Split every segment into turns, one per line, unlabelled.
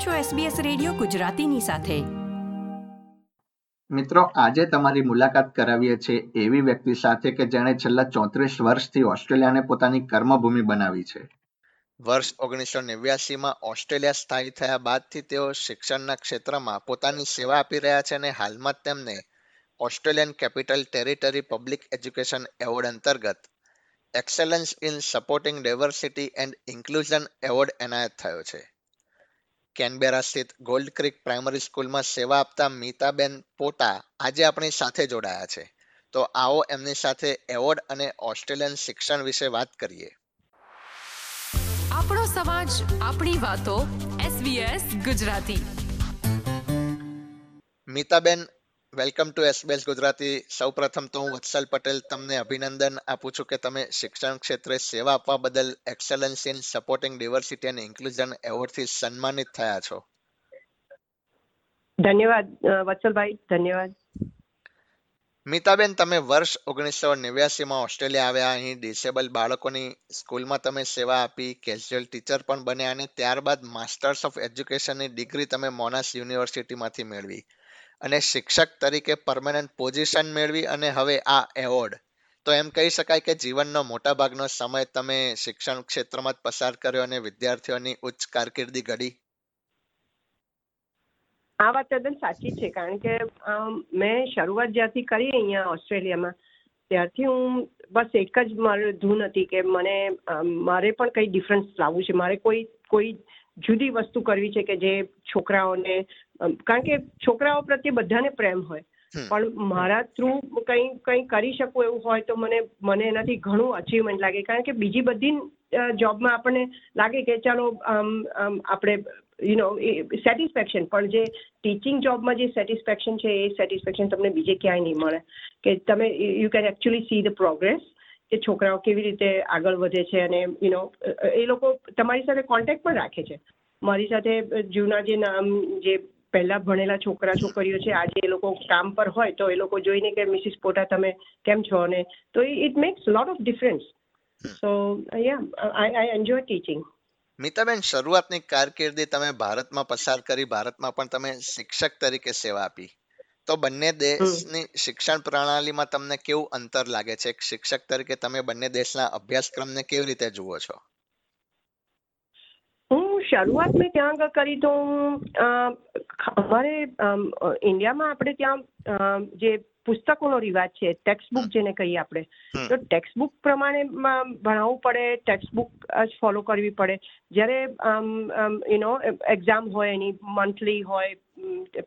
આપ છો SBS radio ગુજરાતીની સાથે.
મિત્રો આજે તમારી મુલાકાત કરાવીએ છે એવી વ્યક્તિ સાથે કે જેણે છેલ્લા ચોત્રીસ વર્ષથી ઓસ્ટ્રેલિયાને પોતાની કર્મભૂમિ બનાવી છે.
વર્ષ ઓગણીસો નેવ્યાસીમાં ઓસ્ટ્રેલિયા સ્થાયી થયા બાદથી તેઓ શિક્ષણના ક્ષેત્રમાં પોતાની સેવા આપી રહ્યા છે અને હાલમાં તેમને Australian capital territory public education award અંતર્ગત excellence in supporting diversity and inclusion award એનાયત થયો છે. કેનબેરા સ્થિત ગોલ્ડ ક્રિક પ્રાઇમરી સ્કૂલમાં સેવા આપતા મીતાબેન પોટા આજે આપણી સાથે જોડાયા છે. તો આવો એમની સાથે એવોર્ડ અને ઓસ્ટ્રેલિયન શિક્ષણ વિશે વાત કરીએ.
આપણો સમાજ આપણી વાતો SBS Gujarati.
મીતાબેન welcome to SBS Gujarati સૌપ્રથમ તો હું વત્સલ પટેલ તમને અભિનંદન આપું છું કે તમે શિક્ષણ ક્ષેત્રે સેવા આપવા બદલ excellence in supporting diversity and inclusion એવોર્ડથી સન્માનિત થયા છો.
ધન્યવાદ વત્સલભાઈ ધન્યવાદ.
મિતાબેન તમે વર્ષ ઓગણીસો નેવ્યાસીમાં ઓસ્ટ્રેલિયા આવ્યા. અહીં ડિસેબલ બાળકોની સ્કૂલમાં તમે સેવા આપી કેઝ્યુઅલ ટીચર પણ બન્યા અને ત્યારબાદ માસ્ટર્સ ઓફ એજ્યુકેશનની ડિગ્રી તમે મોનાસ યુનિવર્સિટીમાંથી મેળવી. અને શિક્ષક તરીકે પરમેનન્ટ પોઝિશન મેળવી અને હવે આ એવોર્ડ તો એમ કહી શકાય કે જીવનનો મોટા ભાગનો સમય તમે શિક્ષણ ક્ષેત્રમાં જ પસાર કર્યો અને વિદ્યાર્થીઓની ઉચ્ચ કારકિર્દી ઘડી.
આ વાત તદ્દન સાચી છે, કારણ કે મેં શરૂઆત જ્યાંથી કરી અહીંયા ઓસ્ટ્રેલિયામાં, ત્યારથી હું બસ એક જ મારું ધૂન હતી કે મને મારે પણ કંઈ ડિફરન્સ લાવવું છે. મારે કોઈ કોઈ જુદી વસ્તુ કરવી છે કે જે છોકરાઓને કારણ કે છોકરાઓ પ્રત્યે બધાને પ્રેમ હોય. પણ મારા થ્રુ કંઈ કંઈ કરી શકું એવું હોય તો મને મને એનાથી ઘણું અચીવમેન્ટ લાગે. કારણ કે બીજી બધી જોબમાં આપણને લાગે કે ચાલો આપણે યુ નો સેટિસ્ફેક્શન પણ જે ટીચિંગ જોબમાં જે સેટિસ્ફેક્શન છે એ સેટિસ્ફેક્શન તમને બીજે ક્યાંય નહીં મળે. કે તમે you can actually see the progress કે છોકરાઓ કેવી રીતે આગળ વધે છે અને યુ નો એ લોકો તમારી સાથે કોન્ટેક્ટ પણ રાખે છે. મારી સાથે જૂના જે નામ જે પહેલા ભણેલા છોકરા છોકરીઓ છે આજે એ લોકો કામ પર હોય તો એ લોકો જોઈને કે મિસિસ પોટા તમે કેમ છો? અને તો it makes lot of difference so yeah I I enjoy teaching
મિતાબેન શરૂઆતની કારકિર્દી તમે ભારતમાં પસાર કરી ભારતમાં પણ તમે શિક્ષક તરીકે સેવા આપી. તો બંને દેશની શિક્ષણ પ્રણાલીમાં તમને કેવું અંતર લાગે છે? શિક્ષક તરીકે તમે બંને દેશના અભ્યાસક્રમને કેવી રીતે જુઓ છો?
હું શરૂઆત મેં ત્યાં આગળ કરી તો અમારે ઇન્ડિયામાં આપણે ત્યાં જે પુસ્તકોનો રિવાજ છે ટેક્સ્ટ બુક જેને કહીએ આપણે તો ટેક્સ્ટ બુક પ્રમાણે ભણાવવું પડે ટેક્સ્ટ બુક જ ફોલો કરવી પડે. જ્યારે યુ નો એક્ઝામ હોય એની મંથલી હોય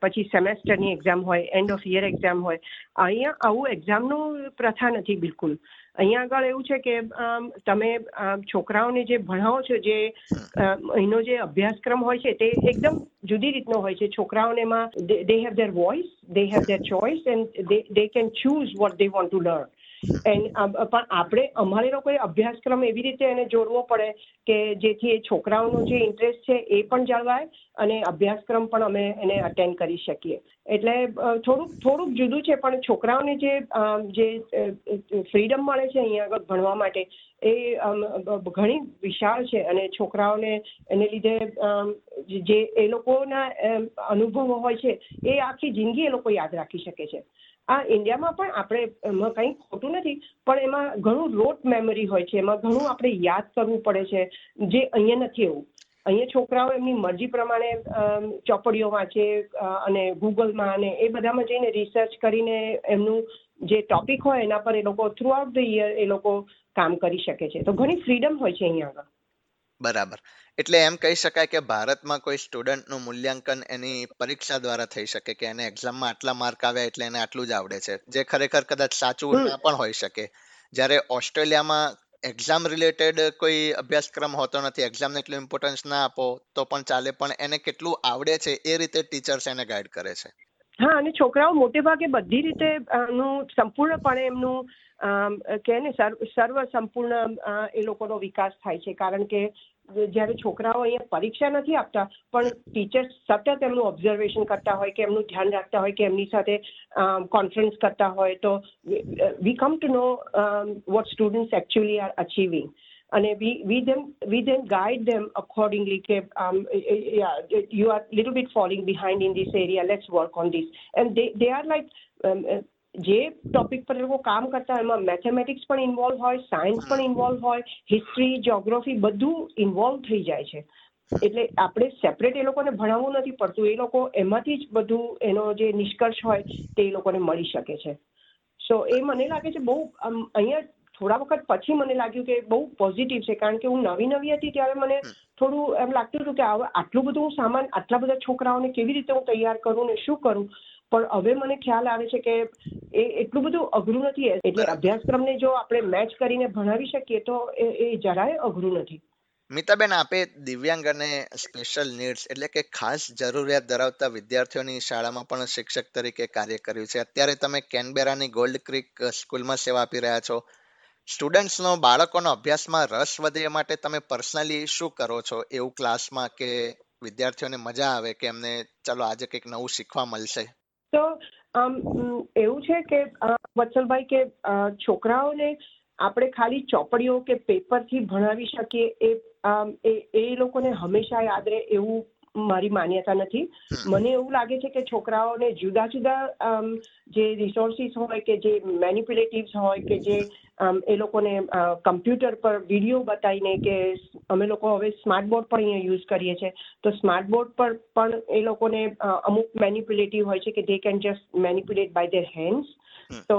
પછી સેમેસ્ટરની એક્ઝામ હોય એન્ડ ઓફ યર એક્ઝામ હોય. અહીંયા આવું એક્ઝામનું પ્રથા નથી બિલકુલ. અહીંયા આગળ એવું છે કે તમે છોકરાઓને જે ભણાવો છો, જે એનો જે અભ્યાસક્રમ હોય છે, તે એકદમ જુદી રીતનો હોય છે. છોકરાઓને એમાં they have their voice they have their choice and they can choose what they want to learn પણ આપણે, અમારે લોકોએ અભ્યાસક્રમ એવી રીતે એને જોડવો પડે કે જેથી એ છોકરાઓનો જે ઇન્ટરેસ્ટ છે એ પણ જળવાય અને અભ્યાસક્રમ પણ અમે એને અટેન્ડ કરી શકીએ. એટલે થોડુંક થોડુંક જુદું છે, પણ છોકરાઓને જે જે ફ્રીડમ મળે છે અહીંયા આગળ ભણવા માટે, એ ઘણી વિશાળ છે અને છોકરાઓને એને લીધે જે એ લોકોના અનુભવો હોય છે એ આખી જિંદગી એ લોકો યાદ રાખી શકે છે. આ ઇન્ડિયામાં પણ આપણે એમાં કંઈ ખોટું નથી, પણ એમાં ઘણું રોટ મેમરી હોય છે. એમાં ઘણું આપણે યાદ કરવું પડે છે, જે અહીંયા નથી એવું. અહીંયા છોકરાઓ એમની મરજી પ્રમાણે ચોપડીઓ વાંચે અને ગૂગલમાં અને એ બધામાં જઈને રિસર્ચ કરીને એમનું જે ટોપિક હોય એના પર એ લોકો થ્રુ આઉટ ધ યર એ લોકો કામ કરી શકે છે. તો ઘણી ફ્રીડમ હોય છે અહીંયા આગળ.
બરાબર. એટલે એમ કહી શકાય કે ભારતમાં કોઈ સ્ટુડન્ટનું મૂલ્યાંકન એની પરીક્ષા દ્વારા થઈ શકે કે એને એક્ઝામમાં આટલા માર્ક આવ્યા એટલે એને આટલું જ આવડે છે જે ખરેખર કદાચ સાચું ના પણ હોઈ શકે. જ્યારે ઓસ્ટ્રેલિયામાં એક્ઝામ રિલેટેડ કોઈ અભ્યાસક્રમ હોતો નથી એક્ઝામને એટલું ઇમ્પોર્ટન્સ ના આપો તો પણ ચાલે પણ એને કેટલું આવડે છે એ રીતે ટીચર્સ એને ગાઈડ કરે છે.
હા, અને છોકરાઓ મોટે ભાગે બધી રીતે સંપૂર્ણપણે એમનું કે ને, સર્વ સંપૂર્ણ એ લોકોનો વિકાસ થાય છે. કારણ કે જ્યારે છોકરાઓ અહીંયા પરીક્ષા નથી આપતા, પણ ટીચર્સ સતત એમનું ઓબ્ઝર્વેશન કરતા હોય કે એમનું ધ્યાન રાખતા હોય કે એમની સાથે કોન્ફરન્સ કરતા હોય તો, we come to know what students actually are achieving અને we we them we them guide them accordingly કે you are little bit falling behind in this area let's work on this and they they are like જે topic પર લોકો કામ કરતા હોય, એમાં mathematics પણ ઇન્વોલ્વ હોય સાયન્સ પણ ઇન્વોલ્વ હોય હિસ્ટ્રી જ્યોગ્રાફી બધું ઇન્વોલ્વ થઈ જાય છે. એટલે આપણે સેપરેટ એ લોકોને ભણાવવું નથી પડતું, એ લોકો એમાંથી જ બધું એનો જે નિષ્કર્ષ હોય, તે લોકોને મળી શકે છે. સો એ મને લાગે છે બહુ અહીંયા થોડા વખત પછી મને લાગ્યું કે બહુ પોઝિટિવ છે કારણ કે હું નવી નવી હતી ત્યારે મને થોડું એમ લાગતું હતું કે હવે આટલું બધું હું સામાન આટલા બધા છોકરાઓને કેવી રીતે હું તૈયાર કરું ને શું કરું? પણ હવે મને ખ્યાલ આવે છે કે એ એટલું બધું અઘરું નથી. એટલે અભ્યાસક્રમને જો આપણે મેચ કરીને ભણાવી શકીએ તો એ એ જરાય અઘરું નથી.
મિતાબેન આપે દિવ્યાંગ અને સ્પેશિયલ નીડ્સ એટલે કે ખાસ જરૂરિયાત ધરાવતા વિદ્યાર્થીઓની શાળામાં પણ શિક્ષક તરીકે કાર્ય કર્યું છે. અત્યારે તમે કેનબેરાની ગોલ્ડ ક્રિક સ્કૂલમાં સેવા આપી રહ્યા છો. સ્ટુડન્ટ્સનો, બાળકોનો અભ્યાસમાં રસ વધે માટે તમે પર્સનલી શું કરો છો? એવું ક્લાસમાં કે વિદ્યાર્થીઓને મજા આવે કે એમને ચલો આજે કંઈક નવું શીખવા મળશે?
તો એવું છે કે વત્સલભાઈ કે છોકરાઓને આપણે ખાલી ચોપડીઓ કે પેપરથી ભણાવી શકીએ એ એ લોકોને હંમેશા યાદ રહે એવું મારી માન્યતા નથી. મને એવું લાગે છે કે છોકરાઓને જુદા જુદા જે રિસોર્સિસ હોય કે જે મેનિપ્યુલેટિવ્સ હોય કે જે એ લોકોને કમ્પ્યુટર પર વીડિયો બતાવીને કે અમે લોકો હવે સ્માર્ટ બોર્ડ પણ અહીંયા યુઝ કરીએ છીએ. તો સ્માર્ટ બોર્ડ પર પણ એ લોકોને અમુક મેનિપ્યુલેટિવ હોય છે કે they can just manipulate by their hands તો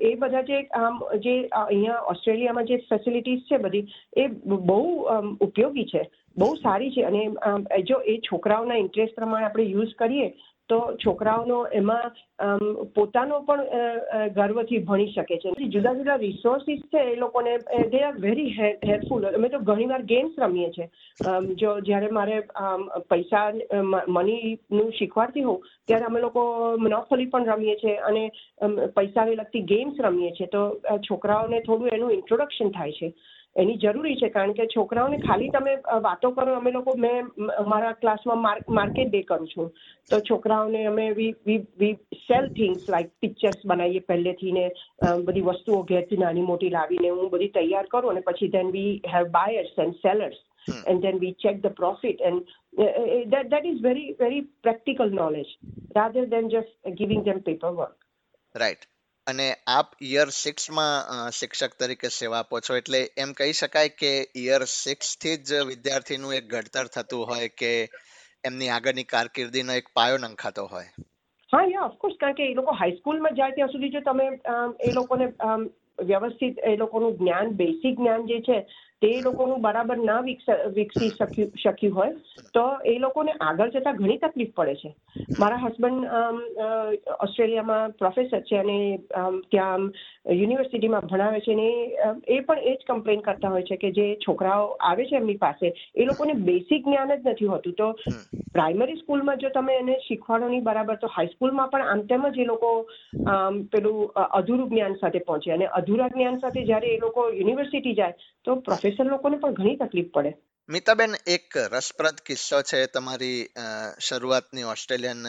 એ બધા જે આમ જે અહીંયા ઓસ્ટ્રેલિયામાં જે ફેસિલિટીઝ છે બધી એ બહુ ઉપયોગી છે. બહુ સારી છે. અને જો એ છોકરાઓના ઇન્ટરેસ્ટ પ્રમાણે આપણે યુઝ કરીએ તો છોકરાઓનો એમાં પોતાનો પણ ગર્વથી ભણી શકે છે. જુદા જુદા રિસોર્સિસ છે એ લોકોને દે આર વેરી હેલ્પફુલ અમે તો ઘણીવાર ગેમ્સ રમીએ છીએ. જો જ્યારે મારે પૈસા મનીનું શીખવાડતી હોઉં, ત્યારે અમે લોકો મનોફલી પણ રમીએ છીએ અને પૈસાને લગતી ગેમ્સ રમીએ છીએ. તો છોકરાઓને થોડું એનું ઇન્ટ્રોડક્શન થાય છે. એની જરૂરી છે કારણ કે છોકરાઓને ખાલી તમે વાતો કરો અમે લોકો મેં મારા ક્લાસમાં માર્કેટ ડે કરું છું. તો છોકરાઓને અમે we we we sell things like pictures બનાવીએ પહેલેથી ને બધી વસ્તુઓ ઘેરથી નાની મોટી લાવીને હું બધી તૈયાર કરું અને પછી then we have buyers and sellers and then we check the profit and that that is very very practical knowledge rather rather just giving them paper work
right. અને આપ યર સિક્સમાં શિક્ષક તરીકે સેવા આપો છો. એટલે એમ કહી શકાય કે યર સિક્સથી જ વિદ્યાર્થીનું એક ઘડતર થતું હોય કે એમની આગળની કારકિર્દીનો એક પાયો નંખાતો હોય.
હા, યા ઓફકોર્સ કારણ કે એ લોકો હાઈસ્કૂલમાં જાય ત્યાં સુધી જો તમે એ લોકોને વ્યવસ્થિત એ લોકોનું જ્ઞાન બેસિક જ્ઞાન જે છે તે લોકોનું બરાબર ના વિકસી શક્યું શક્યું હોય તો એ લોકોને આગળ જતા ઘણી તકલીફ પડે છે. મારા હસબન્ડ ઓસ્ટ્રેલિયામાં પ્રોફેસર છે અને ત્યાં યુનિવર્સિટીમાં ભણાવે છે ને એ પણ એ જ કમ્પ્લેન કરતા હોય છે કે જે છોકરાઓ આવે છે એમની પાસે એ લોકોને બેસિક જ્ઞાન જ નથી હોતું. તો પ્રાઇમરી સ્કૂલમાં જો તમે એને શીખવાડો નહીં બરાબર તો હાઈસ્કૂલમાં પણ આમ તેમ જ એ લોકો પેલું અધૂરું જ્ઞાન સાથે પહોંચે. અને અધૂરા જ્ઞાન સાથે જ્યારે એ લોકો યુનિવર્સિટી જાય તો પ્રોફેસર લોકોને પણ ઘણી તકલીફ પડે.
મિતાબેન એક રસપ્રદ કિસ્સો છે તમારી શરૂઆતની ઓસ્ટ્રેલિયન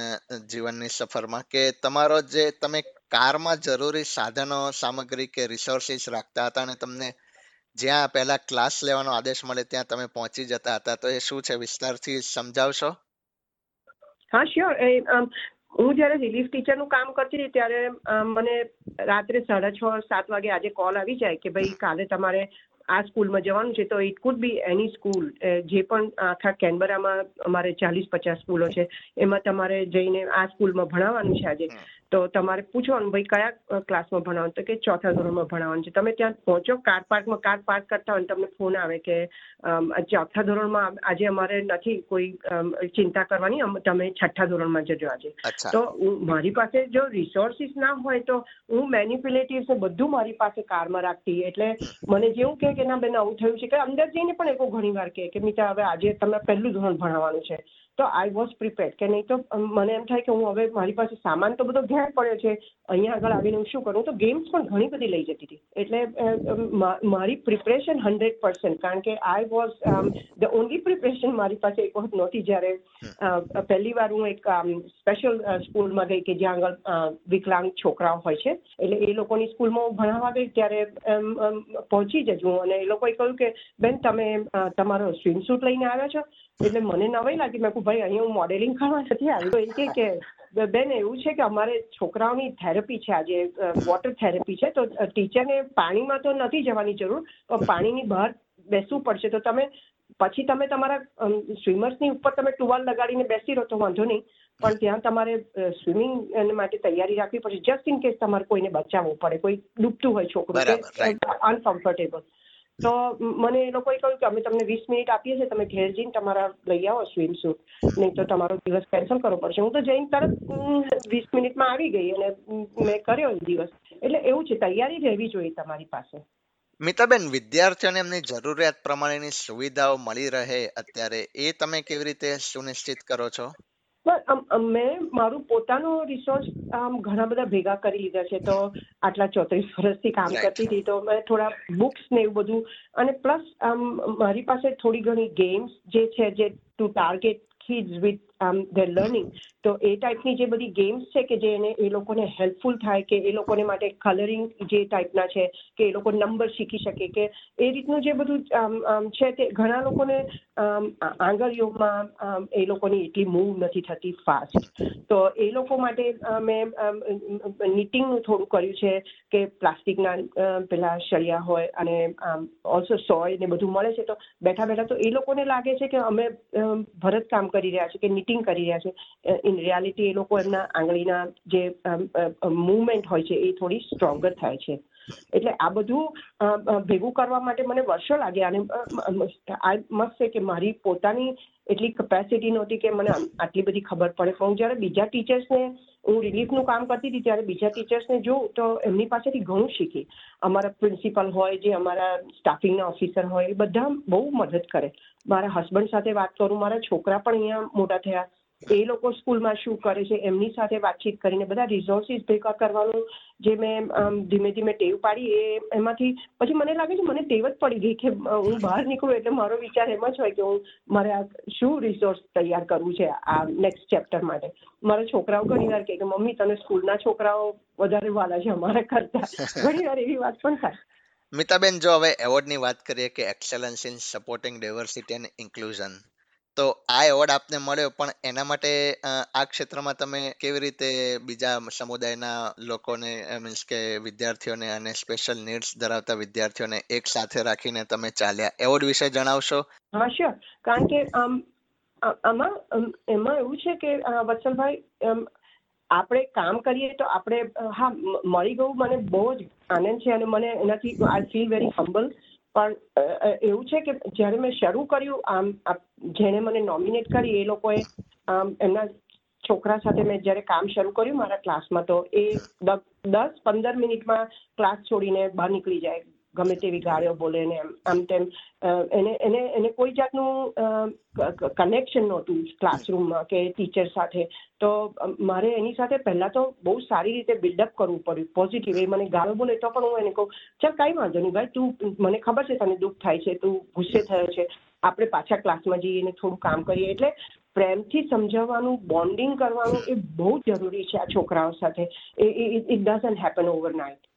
જીવનની સફરમાં કે તમારો જે તમે કારમાં જરૂરી સાધનો સામગ્રી કે રિસોર્સિસ રાખતા હતા અને તમને જ્યાં પહેલા ક્લાસ લેવાનો આદેશ મળે ત્યાં તમે પહોંચી જતા હતા તો એ શું છે? વિસ્તારથી સમજાવશો?
હા શ્યોર હું જ્યારે રિલીફ ટીચરનું કામ કરતી હતી ત્યારે મને રાત્રે સાડા છ સાત વાગે આજે કોલ આવી જાય કે ભાઈ કાલે તમારે આ સ્કૂલમાં જવાનું છે તો it could be any school જે પણ આખા કેનબરામાં અમારે ચાલીસ પચાસ સ્કૂલો છે, એમાં તમારે જઈને આ સ્કૂલમાં ભણાવવાનું છે આજે. તો તમારે પૂછવાનું ભાઈ કયા ક્લાસમાં ભણાવવાનું? તો કે ચોથા ધોરણમાં ભણાવવાનું છે. તમે ત્યાં પહોંચો કાર પાર્કમાં કાર પાર્ક કરતા હોય તમને ફોન આવે કે ચોથા ધોરણમાં આજે અમારે નથી કોઈ ચિંતા કરવાની તમે છઠ્ઠા ધોરણમાં જજો આજે. તો મારી પાસે જો રિસોર્સિસ ના હોય તો હું મેનિપ્યુલેટિવ્સ બધું મારી પાસે કારમાં રાખતી. એટલે મને જેવું કે ના બેન આવું થયું છે. કે અંદર જઈને પણ એકો ઘણી વાર કે મિતા હવે આજે તમે પહેલું ધોરણ ભણાવવાનું છે. તો આઈ વોઝ પ્રિપેર્ડ કે નહીં તો મને એમ થાય કે હું હવે મારી પાસે સામાન તો બધો ઘેર પડ્યો છે. અહીંયા આગળ આવીને હું શું કરું? તો ગેમ્સ પણ ઘણી બધી લઈ જતી હતી. એટલે મારી પ્રિપરેશન હંડ્રેડ પર્સન્ટ કારણ કે I was the only preparation મારી પાસે એક વખત નહોતી જ્યારે પહેલી વાર હું એક સ્પેશિયલ સ્કૂલમાં ગઈ કે જ્યાં આગળ વિકલાંગ છોકરાઓ હોય છે. એટલે એ લોકોની સ્કૂલમાં હું ભણાવવા ગઈ ત્યારે પહોંચી જજું અને એ લોકોએ કહ્યું કે, બેન, તમે તમારો સ્વિમસૂટ લઈને આવ્યા છો. એટલે મને નવાઈ લાગી. મેં કહું ભાઈ અહીંયા હું મોડેલિંગ કરવા નથી આવી. તો એ કે બેન એવું છે કે અમારે છોકરાઓની થેરપી છે આજે વોટર થેરપી છે. તો ટીચરને પાણીમાં તો નથી જવાની જરૂર પણ પાણીની બહાર બેસવું પડશે. તો તમે પછી તમે તમારા સ્વિમર્સની ઉપર તમે ટુવાલ લગાડીને બેસી રહો તો વાંધો નહીં. પણ ત્યાં તમારે સ્વિમિંગ માટે તૈયારી રાખવી પડશે. જસ્ટ ઇન કેસ તમારે કોઈને બચાવવું પડે કોઈ ડૂબતું હોય છોકરું અનકમ્ફર્ટેબલ તો મને એ લોકોએ કહ્યું કે અમે તમને વીસ મિનિટ આપીએ છીએ, તમે ઘેર જઈને તમારા લઈ આવો સ્વિમ સૂટ નહીં તો તમારો દિવસ કેન્સલ કરવો પડશે. હું તો જઈને તરત વીસ મિનિટમાં આવી ગઈ અને મેં કર્યો એ દિવસ. એટલે એવું છે, તૈયારી રહેવી જોઈએ તમારી પાસે.
મિતાબેન, વિદ્યાર્થીઓને એમની જરૂરિયાત પ્રમાણેની સુવિધાઓ મળી રહે અત્યારે, એ તમે કેવી રીતે સુનિશ્ચિત કરો છો?
અમ મેં મારું પોતાનું રિસોર્સ આમ ઘણા બધા ભેગા કરી લીધા છે. તો આટલા ચોત્રીસ વર્ષથી કામ કરતી હતી તો મેં થોડા બુક્સ ને એવું બધું. અને પ્લસ આમ મારી પાસે થોડી ઘણી ગેમ્સ જે છે જે to target kids with um their learning તો એ ટાઈપની જે બધી ગેમ્સ છે કે જે એને એ લોકોને હેલ્પફુલ થાય કે એ લોકોને માટે કલરિંગ જે ટાઈપના છે કે એ લોકો નંબર શીખી શકે કે એ રીતનું જે બધું આમ આમ છે તે ઘણા લોકોને આંગળીઓમાં એ લોકોની એટલી મૂવ નથી થતી ફાસ્ટ તો એ લોકો માટે મેં નીટિંગનું થોડું કર્યું છે કે પ્લાસ્ટિકના પેલા શળિયા હોય અને ઓલ્સો સોય ને બધું મળે છે. તો બેઠા બેઠા તો એ લોકોને લાગે છે કે અમે ભરતકામ ભરત કામ કરી રહ્યા છે કે નીટિંગ કરી રહ્યા છે. ઇન રિયાલિટી એ લોકો એમના આંગળીના જે મુવમેન્ટ હોય છે એ થોડી સ્ટ્રોંગર થાય છે. એટલે આ બધું ભેગું કરવા માટે મને વર્ષો લાગ્યા અને આઈ મસ્ત છે કે મારી પોતાની એટલી કેપેસિટી નહોતી કે મને આટલી બધી ખબર પડે. પણ હું જ્યારે બીજા ટીચર્સને હું રિલીફનું કામ કરતી હતી, ત્યારે બીજા ટીચર્સને જોઉં તો એમની પાસેથી ઘણું શીખી. અમારા પ્રિન્સિપલ હોય, જે અમારા સ્ટાફિંગના ઓફિસર હોય, એ બધા બહુ મદદ કરે. મારા હસબન્ડ સાથે વાત કરું, મારા છોકરા પણ અહીંયા મોટા થયા. એ લોકો સ્કૂલમાં શું કરે છે એમની સાથે વાતચીત કરીને બધા રિસોર્સિસ ભેગા કરવાનું જે મેં ધીમે ધીમે ટેવ પાડી એ એમાંથી પછી મને લાગે છે મને ટેવ જ પડી ગઈ કે હું બહાર નીકળું એટલે મારો વિચાર એમ જ હોય કે હું મારે આ શું રિસોર્સ તૈયાર કરવું છે આ નેક્સ્ટ ચેપ્ટર માટે. મારા છોકરાઓ ઘણી વાર કે મમ્મી તને સ્કૂલના છોકરાઓ વધારે વાલા છે અમારા કરતા. ઘણી વાર એવી વાત પણ થાય.
મિતાબેન જો હવે એવોર્ડની વાત કરીએ કે excellence in supporting diversity and inclusion તો આ એવોર્ડ આપને મળ્યો, પણ એના માટે આ ક્ષેત્રમાં તમે કેવી રીતે બીજા સમુદાયના લોકોને મીન્સ કે વિદ્યાર્થીઓને અને સ્પેશિયલ નીડ્સ ધરાવતા વિદ્યાર્થીઓને એક સાથે રાખીને તમે ચાલ્યા? એવોર્ડ વિશે જણાવશો?
હા શ્યોર કારણ કે આમ એમાં એવું છે કે વત્સલભાઈ આપણે કામ કરીએ તો આપણે હા મળી ગયું. મને બહુ જ આનંદ છે અને મને એનાથી આઈ ફીલ વેરી હમ્બલ પણ એવું છે કે જ્યારે મેં શરૂ કર્યું, આમ જેણે મને નોમિનેટ કરી, એ લોકોએ, આમ, એમના છોકરા સાથે મેં જ્યારે કામ શરૂ કર્યું મારા ક્લાસમાં તો એ દસ પંદર મિનિટમાં ક્લાસ છોડીને બહાર નીકળી જાય. ગમે તેવી ગાળ્યો બોલે ને આમ તેમ. એને એને એને કોઈ જાતનું કનેક્શન નહોતું ક્લાસરૂમમાં કે ટીચર સાથે. તો મારે એની સાથે પહેલા તો બહુ સારી રીતે બિલ્ડઅપ કરવું પડ્યું પોઝિટિવ એ મને ગાળો બોલે તો પણ હું એને કહું, ચાલ, કાંઈ વાંધો નહીં ભાઈ, તું, મને ખબર છે તને દુઃખ થાય છે, તું ગુસ્સે થયો છે. આપણે પાછા ક્લાસમાં જઈએ ને થોડું કામ કરીએ. એટલે પ્રેમથી સમજાવવાનું બોન્ડિંગ કરવાનું એ બહુ જરૂરી છે આ છોકરાઓ સાથે. ઇટ ડઝન્ટ હેપન ઓવરનાઇટ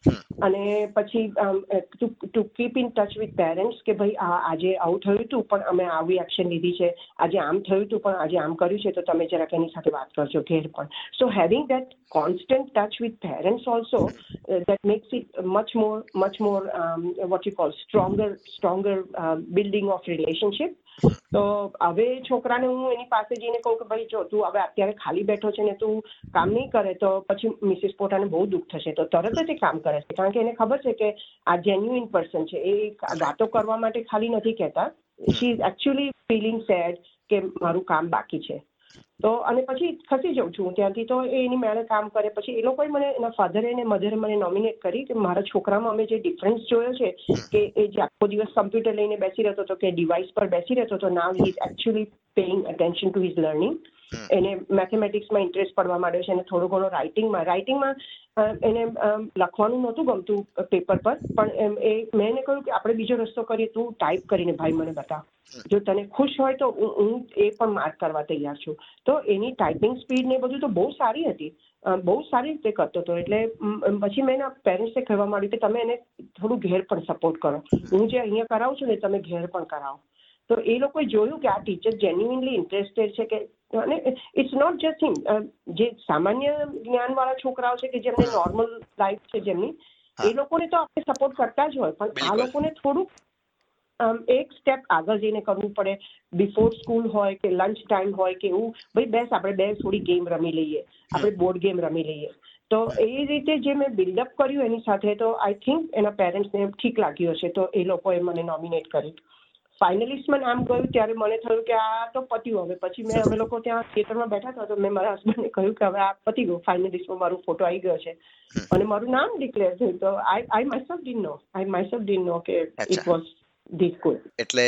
અને પછી to keep in touch with parents કે ભાઈ આ આજે આવું થયું હતું પણ અમે આવી એક્શન લીધી છે. આજે આમ થયું હતું પણ આજે આમ કર્યું છે તો તમે જરાક એની સાથે વાત કરજો ઘેર પણ. So having that constant touch with parents also that makes it much more much more what you call stronger stronger building of relationship તો હવે છોકરાને હું એની પાસે જઈને કહું કે ભાઈ, જો તું હવે અત્યારે ખાલી બેઠો છે ને તું કામ નહીં કરે તો પછી મિસિસ પોટાને બહુ દુઃખ થશે. તો તરત જ એ કામ કરે છે. કારણ કે એને ખબર છે કે આ જેન્યુઇન પર્સન છે. એ વાતો કરવા માટે ખાલી નથી કહેતા. She is actually feeling sad કે મારું કામ બાકી છે. તો અને પછી ખસી જાઉં છું હું ત્યાંથી. તો એની મેળે કામ કરે. પછી એ લોકોએ મને, એના ફાધરે અને મધરે મને નોમિનેટ કરી કે મારા છોકરામાં અમે જે ડિફરન્સ જોયો છે, કે એ જે આખો દિવસ કમ્પ્યુટર લઈને બેસી રહેતો હતો, કે ડિવાઇસ પર બેસી રહેતો હતો now he is actually paying attention to his learning એને મેથેમેટિક્સમાં ઇન્ટરેસ્ટ પડવા માંડ્યો છે અને થોડો ઘણો રાઇટિંગમાં રાઇટિંગમાં એને લખવાનું નહોતું ગમતું પેપર પર પણ એમ એ મેં એને કહ્યું કે આપણે બીજો રસ્તો કરીએ તું ટાઈપ કરીને ભાઈ મને બતાવ જો તને ખુશ હોય તો હું હું એ પણ માર્ક કરવા તૈયાર છું. તો એની ટાઈપિંગ સ્પીડ ને બધું તો બહુ સારી હતી. બહુ સારી રીતે કરતો હતો. એટલે પછી મેં એના પેરેન્ટ્સને કહેવા માંડ્યું કે તમે એને થોડું ઘેર પણ સપોર્ટ કરો. હું જે અહીંયા કરાવું છું ને તમે ઘેર પણ કરાવો. તો એ લોકોએ જોયું કે આ ટીચર જેન્યુઇનલી ઇન્ટરેસ્ટેડ છે કે અને ઇટ્સ નોટ જસ્ટ હિમ જે સામાન્ય જ્ઞાનવાળા છોકરાઓ છે કે જેમને નોર્મલ લાઈફ છે જેમની એ લોકોને તો આપણે સપોર્ટ કરતા જ હોય પણ આ લોકોને થોડુંક આમ એક સ્ટેપ આગળ જઈને કરવું પડે. બિફોર સ્કૂલ હોય કે લંચ ટાઈમ હોય કે એવું ભાઈ બેસ આપણે બે થોડી ગેમ રમી લઈએ. આપણે બોર્ડ ગેમ રમી લઈએ. તો એ રીતે જે મેં બિલ્ડઅપ કર્યું એની સાથે તો આઈ થિંક એના પેરેન્ટ્સને ઠીક લાગ્યું હશે તો એ લોકોએ મને નોમિનેટ કરી ફાઇનલિસ્ટમાં નામ ગયું ત્યારે મને થયું કે આ તો પત્યું હવે. પછી મેં અમે લોકો ત્યાં થિયેટરમાં બેઠા હતા તો મેં મારા હસબન્ડને કહ્યું કે હવે આ પતી ગયું ફાઇનલિસ્ટમાં મારો ફોટો આવી ગયો છે. અને મારું નામ ડિક્લેર થયું. તો I I myself didn't know I myself didn't know કે ઇટ વોઝ ધીસ ગુડ
એટલે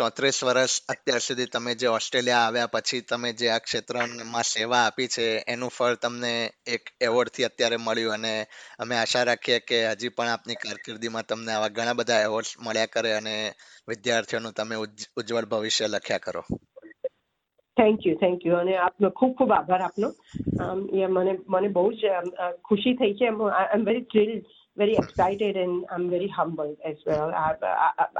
ચોત્રીસ વર્ષ અત્યાર સુધી તમે જે ઓસ્ટ્રેલિયા આવ્યા પછી તમે જે આ ક્ષેત્રમાં સેવા આપી છે, એનું ફળ તમને એક એવોર્ડથી અત્યારે મળ્યું અને અમે આશા રાખીએ કે હજી પણ આપની કારકિર્દીમાં તમને આવા ઘણા બધા એવોર્ડ્સ મળ્યા કરે અને વિદ્યાર્થીઓનું તમે ઉજ્જવળ ભવિષ્ય લખ્યા કરો.
થેન્ક યુ થેન્ક યુ અને આપનો ખૂબ ખૂબ આભાર આપનો. મને મને બહુ જ ખુશી થઈ છે I am very thrill very excited and I'm very humbled as well. I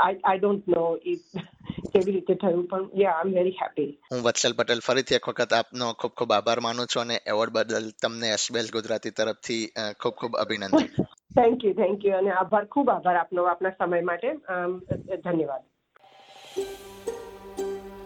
I, I don't know if કેવી રીતે થયું પણ યા આઈ એમ વેરી હેપી
હું વત્સલ પટેલ ફરીથી એક વખત આપનો ખૂબ ખૂબ આભાર માનું છું અને એવોર્ડ બદલ તમને એસબીએલ ગુજરાતી તરફથી ખૂબ ખૂબ અભિનંદન.
થેન્ક યુ થેન્ક યુ અને આભાર ખૂબ આભાર આપનો આપના સમય માટે. ધન્યવાદ.